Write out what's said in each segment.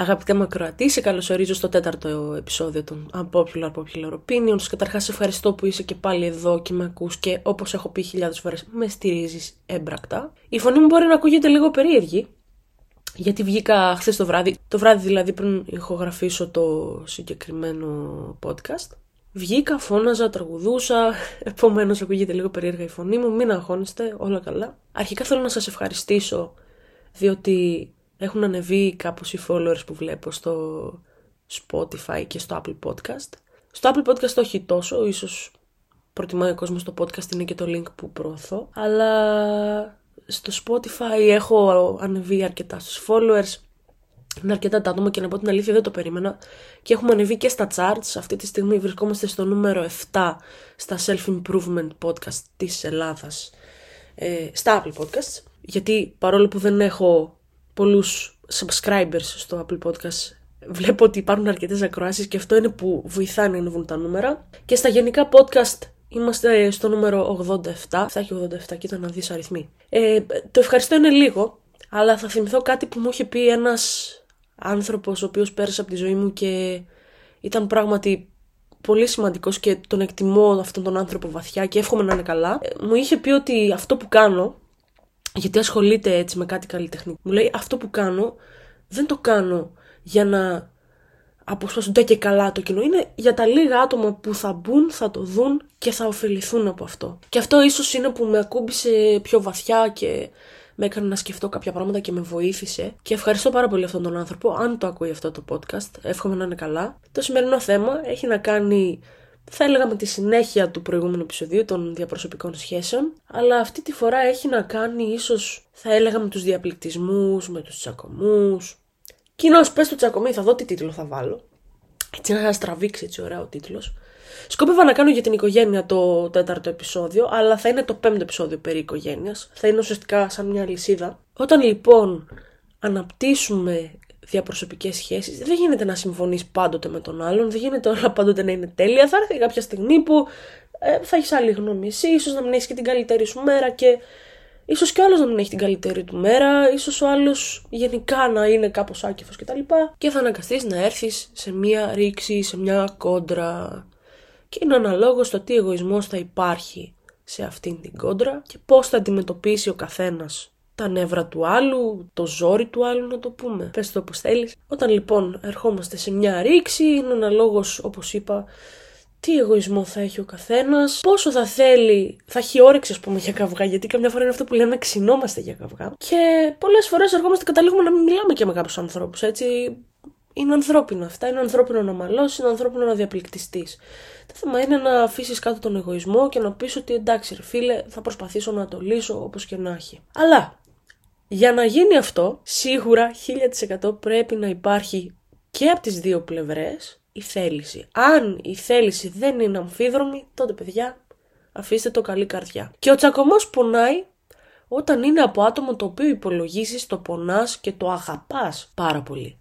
Αγαπητέ μου ακροατή, σε καλωσορίζω στο τέταρτο επεισόδιο των Unpopular Popular Opinions. Καταρχάς, σε ευχαριστώ που είσαι και πάλι εδώ και με ακούς και όπως έχω πει χιλιάδες φορές, με στηρίζεις έμπρακτα. Η φωνή μου μπορεί να ακούγεται λίγο περίεργη, γιατί βγήκα χθες το βράδυ, το βράδυ δηλαδή πριν ηχογραφήσω το συγκεκριμένο podcast. Βγήκα, φώναζα, τραγουδούσα, επομένως ακούγεται λίγο περίεργα η φωνή μου. Μην αγχώνεστε, όλα καλά. Αρχικά θέλω να σας ευχαριστήσω, διότι έχουν ανεβεί κάπως οι followers που βλέπω στο Spotify και στο Apple Podcast. Στο Apple Podcast όχι τόσο, ίσως προτιμάει ο κόσμος το podcast είναι και το link που προωθώ. Αλλά στο Spotify έχω ανεβεί αρκετά στους followers. Είναι αρκετά τα άτομα και να πω την αλήθεια δεν το περίμενα. Και έχουμε ανεβεί και στα charts. Αυτή τη στιγμή βρισκόμαστε στο νούμερο 7 στα self-improvement podcast της Ελλάδας. Ε, στα Apple Podcasts. Γιατί παρόλο που δεν έχω πολλούς subscribers στο Apple Podcast βλέπω ότι υπάρχουν αρκετές ακροάσεις και αυτό είναι που βοηθάει να ανεβούν τα νούμερα. Και στα γενικά podcast είμαστε στο νούμερο 87. Θα έχει 87 κοίτα να δεις αριθμοί. Ε, το ευχαριστώ είναι λίγο, αλλά θα θυμηθώ κάτι που μου είχε πει ένας άνθρωπος ο οποίος πέρασε από τη ζωή μου και ήταν πράγματι πολύ σημαντικός και τον εκτιμώ αυτόν τον άνθρωπο βαθιά και εύχομαι να είναι καλά. Ε, μου είχε πει ότι αυτό που κάνω γιατί ασχολείται έτσι με κάτι καλλιτεχνικό. Μου λέει αυτό που κάνω δεν το κάνω για να αποσπάσουν και καλά το κοινό. Είναι για τα λίγα άτομα που θα μπουν, θα το δουν και θα ωφεληθούν από αυτό. Και αυτό ίσως είναι που με ακούμπησε πιο βαθιά και με έκανε να σκεφτώ κάποια πράγματα και με βοήθησε. Και ευχαριστώ πάρα πολύ αυτόν τον άνθρωπο, αν το ακούει αυτό το podcast. Εύχομαι να είναι καλά. Το σημερινό θέμα έχει να κάνει θα έλεγα με τη συνέχεια του προηγούμενου επεισοδίου των διαπροσωπικών σχέσεων, αλλά αυτή τη φορά έχει να κάνει ίσως, θα έλεγα με τους διαπληκτισμούς, με τους τσακωμούς. Κοινώς πες το τσακωμί, θα δω τι τίτλο θα βάλω. Έτσι να σας τραβήξει έτσι ωραίο ο τίτλος. Σκόπευα να κάνω για την οικογένεια το τέταρτο επεισόδιο, αλλά θα είναι το πέμπτο επεισόδιο περί οικογένειας. Θα είναι ουσιαστικά σαν μια λυσίδα. Όταν λοιπόν αναπτύσσουμε διαπροσωπικές σχέσεις δεν γίνεται να συμφωνείς πάντοτε με τον άλλον, δεν γίνεται όλα πάντοτε να είναι τέλεια. Θα έρθει κάποια στιγμή που ε, θα έχεις άλλη γνώμη εσύ, ίσως να μην έχεις και την καλύτερη σου μέρα και ίσως και ο άλλος να μην έχει την καλύτερη του μέρα, ίσως ο άλλος γενικά να είναι κάπως άκεφος κτλ. Και, και θα αναγκαστείς να έρθεις σε μια ρήξη, σε μια κόντρα. Και είναι αναλόγως το τι εγωισμός θα υπάρχει σε αυτήν την κόντρα και πώς θα αντιμετωπίσει ο καθένας τα νεύρα του άλλου, το ζόρι του άλλου να το πούμε. Πες το όπως θέλεις. Όταν λοιπόν ερχόμαστε σε μια ρήξη, είναι αναλόγως όπως είπα τι εγωισμό θα έχει ο καθένας, πόσο θα θέλει, θα έχει όρεξη, ας πούμε, για καυγά. Γιατί καμιά φορά είναι αυτό που λέμε, ξυνόμαστε για καυγά. Και πολλές φορές ερχόμαστε, καταλήγουμε να μην μιλάμε και με κάποιους ανθρώπους, έτσι. Είναι ανθρώπινο αυτά. Είναι ανθρώπινο να μαλώσεις, είναι ανθρώπινο να διαπληκτιστείς. Το θέμα είναι να αφήσεις κάτω τον εγωισμό και να πεις ότι εντάξει, ρε φίλε, θα προσπαθήσω να το λύσω όπως και να έχει. Αλλά για να γίνει αυτό, σίγουρα 1000% πρέπει να υπάρχει και από τις δύο πλευρές η θέληση. Αν η θέληση δεν είναι αμφίδρομη, τότε παιδιά αφήστε το καλή καρδιά. Και ο τσακωμός πονάει όταν είναι από άτομο το οποίο υπολογίζεις, το πονάς και το αγαπάς πάρα πολύ.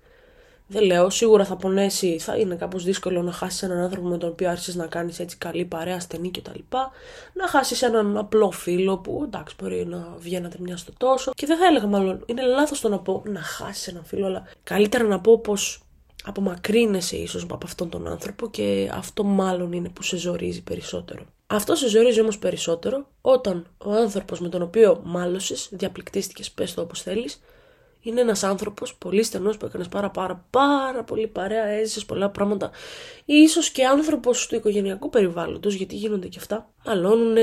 Δεν λέω, σίγουρα θα πονέσει, θα είναι κάπως δύσκολο να χάσεις έναν άνθρωπο με τον οποίο άρχισες να κάνεις έτσι καλή παρέα, στενή κτλ. Να χάσεις έναν απλό φίλο που εντάξει μπορεί να βγαίνατε μια στο τόσο. Και δεν θα έλεγα μάλλον, είναι λάθος το να πω να χάσεις έναν φίλο, αλλά καλύτερα να πω πως απομακρύνεσαι ίσως από αυτόν τον άνθρωπο και αυτό μάλλον είναι που σε ζορίζει περισσότερο. Αυτό σε ζορίζει όμως περισσότερο όταν ο άνθρωπος με τον οποίο μάλωσες, διαπληκτίστηκες, πες το όπως θέλεις, είναι ένας άνθρωπος πολύ στενός που έκανε πάρα, πάρα, πάρα πολύ παρέα, έζησε πολλά πράγματα. Ή ίσως και άνθρωπος του οικογενειακού περιβάλλοντος, γιατί γίνονται και αυτά. Μαλώνουν,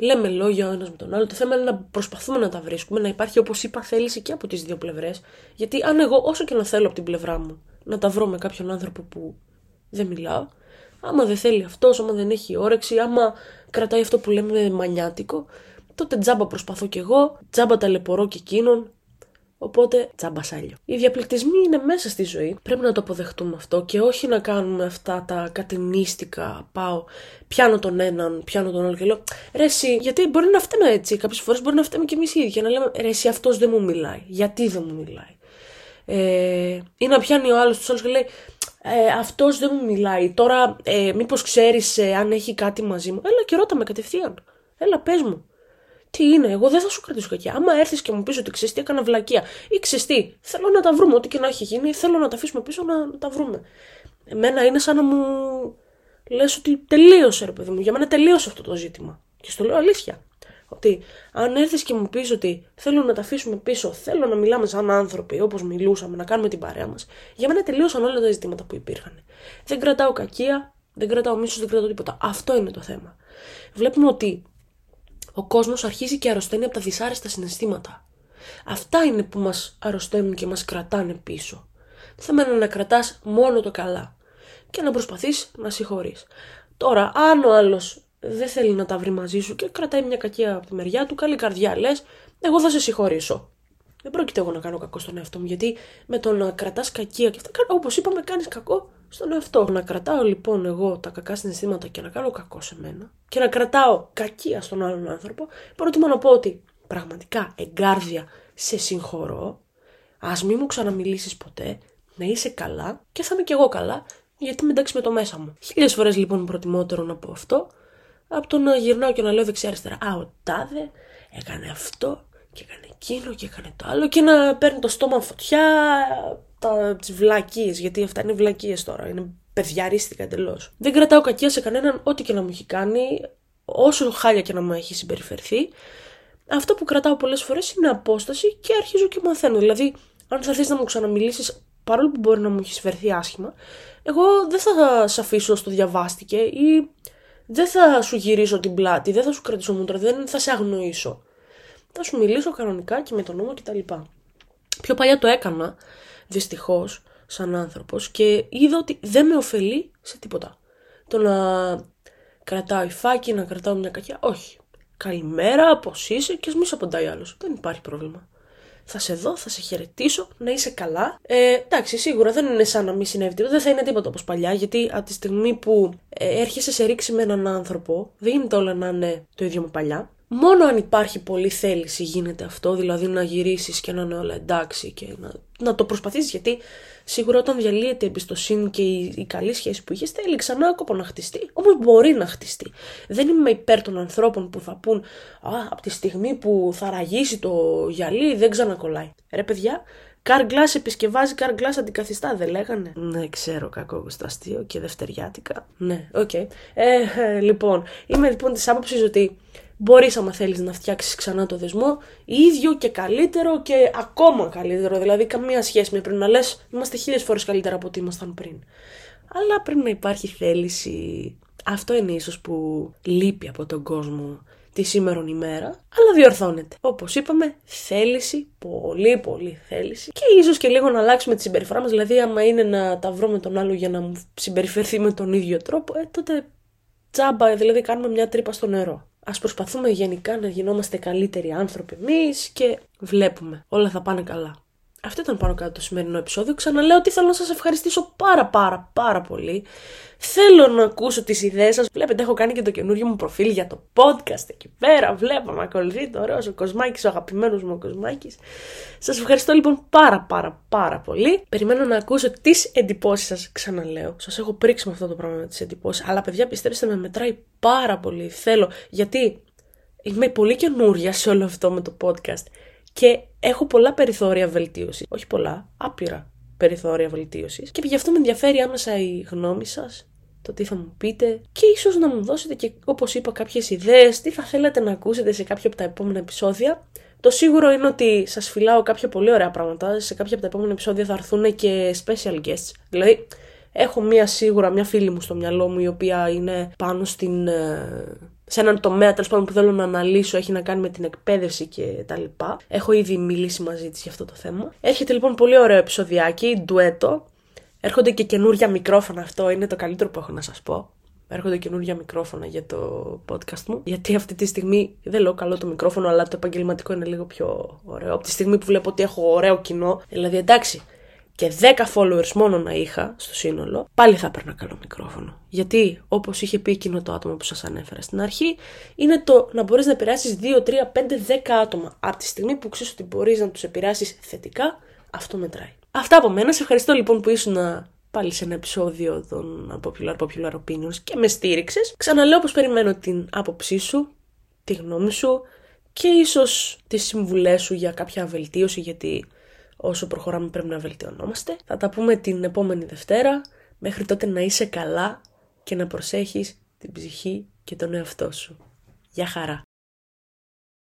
λέμε λόγια ο ένας με τον άλλο. Το θέμα είναι να προσπαθούμε να τα βρίσκουμε, να υπάρχει όπως είπα θέληση και από τις δύο πλευρές. Γιατί αν εγώ, όσο και να θέλω από την πλευρά μου, να τα βρω με κάποιον άνθρωπο που δεν μιλάω, άμα δεν θέλει αυτός, άμα δεν έχει όρεξη, άμα κρατάει αυτό που λέμε μανιάτικο, τότε τζάμπα προσπαθώ κι εγώ, τζάμπα ταλαιπωρώ και εκείνον, Οπότε τσαμπασάλιο. Οι διαπληκτισμοί είναι μέσα στη ζωή. Πρέπει να το αποδεχτούμε αυτό και όχι να κάνουμε αυτά τα κατηνίστικα. Πάω, πιάνω τον έναν, πιάνω τον άλλο και λέω Ρε, εσύ, γιατί μπορεί να φταίμε έτσι. Κάποιες φορές μπορεί να φταίμε και εμείς οι ίδιοι. Και να λέμε Ρε, εσύ αυτός δεν μου μιλάει. Γιατί δεν μου μιλάει; Ε, ή να πιάνει ο άλλος τους άλλους και λέει ε, αυτός δεν μου μιλάει. Τώρα, ε, μήπως ξέρεις ε, αν έχει κάτι μαζί μου. Έλα και ρώτα με κατευθείαν. Έλα, πες μου. Τι είναι, εγώ δεν θα σου κρατήσω κακιά. Άμα έρθεις και μου πεις ότι ξέρει τι έκανα βλακεία ή ξέρει τι, θέλω να τα βρούμε. Ό,τι και να έχει γίνει, θέλω να τα αφήσουμε πίσω να, τα βρούμε. Εμένα είναι σαν να μου λες ότι τελείωσε, ρε παιδί μου. Για μένα τελείωσε αυτό το ζήτημα. Και στο λέω αλήθεια. Ότι αν έρθεις και μου πεις ότι θέλω να τα αφήσουμε πίσω, θέλω να μιλάμε σαν άνθρωποι όπως μιλούσαμε, να κάνουμε την παρέα μας, για μένα τελείωσαν όλα τα ζητήματα που υπήρχαν. Δεν κρατάω κακία, δεν κρατάω μίσος, δεν κρατάω τίποτα. Αυτό είναι το θέμα. Βλέπουμε ότι ο κόσμος αρχίζει και αρρωσταίνει από τα δυσάρεστα συναισθήματα. Αυτά είναι που μας αρρωσταίνουν και μας κρατάνε πίσω. Το θέμα είναι να κρατάς μόνο το καλά και να προσπαθείς να συγχωρείς. Τώρα, αν ο άλλος δεν θέλει να τα βρει μαζί σου και κρατάει μια κακία από τη μεριά του, καλή καρδιά λες, εγώ θα σε συγχωρήσω. Δεν πρόκειται εγώ να κάνω κακό στον εαυτό μου, γιατί με το να κρατάς κακία και αυτά, όπως είπαμε, κάνεις κακό στον εαυτό. Να κρατάω λοιπόν εγώ τα κακά συναισθήματα και να κάνω κακό σε μένα και να κρατάω κακία στον άλλον άνθρωπο, προτιμώ να πω ότι πραγματικά εγκάρδια σε συγχωρώ, ας μην μου ξαναμιλήσεις ποτέ, να είσαι καλά και θα είμαι κι εγώ καλά, γιατί με εντάξει με το μέσα μου. Χίλιες φορές λοιπόν προτιμότερο να πω αυτό, από το να γυρνάω και να λέω δεξιά-αριστερά. Α, ο τάδε έκανε αυτό και έκανε εκείνο και έκανε το άλλο και να παίρνει το στόμα φωτιά τα, τις βλακίες, γιατί αυτά είναι βλακίες τώρα, είναι παιδιαρίστηκα εντελώς. Δεν κρατάω κακία σε κανέναν, ό,τι και να μου έχει κάνει, όσο χάλια και να μου έχει συμπεριφερθεί. Αυτό που κρατάω πολλές φορές είναι απόσταση και αρχίζω και μαθαίνω. Δηλαδή, αν θα θε να μου ξαναμιλήσεις, παρόλο που μπορεί να μου έχει φερθεί άσχημα, εγώ δεν θα σε αφήσω στο διαβάστηκε ή δεν θα σου γυρίσω την πλάτη, δεν θα σου κρατήσω μούτρα, δεν θα σε αγνοήσω. Θα σου μιλήσω κανονικά και με τον νόμο κτλ. Πιο παλιά το έκανα, δυστυχώς, σαν άνθρωπος και είδα ότι δεν με ωφελεί σε τίποτα. Το να κρατάω υφάκι, να κρατάω μια κακιά, όχι. Καλημέρα, πώς είσαι και ας μη σε απαντάει άλλος. Δεν υπάρχει πρόβλημα θα σε δω, θα σε χαιρετήσω, να είσαι καλά. Ε, εντάξει, σίγουρα δεν είναι σαν να μην συνέβη τίποτα, δεν θα είναι τίποτα όπως παλιά, γιατί από τη στιγμή που ε, έρχεσαι σε ρήξη με έναν άνθρωπο, δεν γίνεται όλα να είναι το ίδιο με παλιά. Μόνο αν υπάρχει πολλή θέληση γίνεται αυτό, δηλαδή να γυρίσεις και να είναι όλα εντάξει και να, να το προσπαθήσεις, γιατί Σίγουρα όταν διαλύεται η εμπιστοσύνη και η, η καλή σχέση που είχες, θέλει ξανά κόπο να χτιστεί. Όμως μπορεί να χτιστεί. Δεν είμαι υπέρ των ανθρώπων που θα πούν Α, από τη στιγμή που θα ραγίσει το γυαλί δεν ξανακολλάει. Ρε παιδιά, Carglass επισκευάζει Carglass αντικαθιστά, δεν λέγανε. Ναι, ξέρω, κακό αστείο και δευτεριάτικα. Ναι, OK. Okay. Ε, ε, λοιπόν, είμαι λοιπόν της άποψης ότι Μπορείς, άμα θέλεις, να φτιάξεις ξανά το δεσμό, ίδιο και καλύτερο και ακόμα καλύτερο. Δηλαδή, καμία σχέση με πριν να λες, είμαστε χίλιες φορές καλύτερα από ό,τι ήμασταν πριν. Αλλά πρέπει να υπάρχει θέληση. Αυτό είναι ίσως που λείπει από τον κόσμο τη σήμερον ημέρα, αλλά διορθώνεται. Όπως είπαμε, θέληση, πολύ πολύ θέληση. Και ίσως και λίγο να αλλάξουμε τη συμπεριφορά μας. Δηλαδή, άμα είναι να τα βρω με τον άλλο για να μου συμπεριφερθεί με τον ίδιο τρόπο, ε, τότε τζάμπα, δηλαδή κάνουμε μια τρύπα στο νερό. Ας προσπαθούμε γενικά να γινόμαστε καλύτεροι άνθρωποι εμείς και βλέπουμε. Όλα θα πάνε καλά. Αυτό ήταν πάνω κάτω το σημερινό επεισόδιο. Ξαναλέω ότι θέλω να σας ευχαριστήσω πάρα πάρα πάρα πολύ. Θέλω να ακούσω τις ιδέες σας. Βλέπετε έχω κάνει και το καινούριο μου προφίλ για το podcast εκεί πέρα. Βλέπω, με ακολουθείτε, ωραίος ο Κοσμάκης, ο αγαπημένος μου ο Κοσμάκης. Σας ευχαριστώ λοιπόν πάρα πάρα πάρα πολύ. Περιμένω να ακούσω τις εντυπώσεις σας, ξαναλέω. Σας έχω πρίξει με αυτό το πράγμα με τις εντυπώσεις. Αλλά παιδιά πιστέψτε με μετράει πάρα πολύ. Θέλω, γιατί είμαι πολύ καινούρια σε όλο αυτό με το podcast και έχω πολλά περιθώρια βελτίωσης. Όχι πολλά, άπειρα περιθώρια βελτίωσης. Και γι' αυτό με ενδιαφέρει άμεσα η γνώμη σας, το τι θα μου πείτε και ίσως να μου δώσετε και όπως είπα κάποιες ιδέες, τι θα θέλετε να ακούσετε σε κάποιο από τα επόμενα επεισόδια. Το σίγουρο είναι ότι σας φυλάω κάποια πολύ ωραία πράγματα. Σε κάποια από τα επόμενα επεισόδια θα έρθουν και special guests. Δηλαδή, έχω μία σίγουρα, μία φίλη μου στο μυαλό μου η οποία είναι πάνω στην ε, σε έναν τομέα τέλος πάντων που θέλω να αναλύσω, έχει να κάνει με την εκπαίδευση και τα λοιπά. Έχω ήδη μιλήσει μαζί της για αυτό το θέμα. Έρχεται λοιπόν πολύ ωραίο επεισοδιάκι, ντουέτο. Έρχονται και καινούργια μικρόφωνα, αυτό είναι το καλύτερο που έχω να σας πω. έρχονται καινούργια μικρόφωνα για το podcast μου. Γιατί αυτή τη στιγμή δεν λέω καλό το μικρόφωνο, αλλά το επαγγελματικό είναι λίγο πιο ωραίο. Από τη στιγμή που βλέπω ότι έχω ωραίο κοινό, δηλαδή εντάξει, και 10 followers μόνο να είχα στο σύνολο, πάλι θα έπαιρνα καλό μικρόφωνο. Γιατί, όπως είχε πει εκείνο το άτομο που σας ανέφερα στην αρχή, είναι το να μπορείς να επηρεάσεις 2, 3, 5, 10 άτομα. Από τη στιγμή που ξέρεις ότι μπορείς να τους επηρεάσεις θετικά, αυτό μετράει. Αυτά από μένα. Σε ευχαριστώ λοιπόν που ήσουν πάλι σε ένα επεισόδιο των Popular Popular Opinions και με στήριξες. Ξαναλέω πως περιμένω την άποψή σου, τη γνώμη σου και ίσως τις συμβουλές σου για κάποια βελτίωση γιατί όσο προχωράμε πρέπει να βελτιωνόμαστε. Θα τα πούμε την επόμενη Δευτέρα. Μέχρι τότε να είσαι καλά και να προσέχεις την ψυχή και τον εαυτό σου. Γεια χαρά!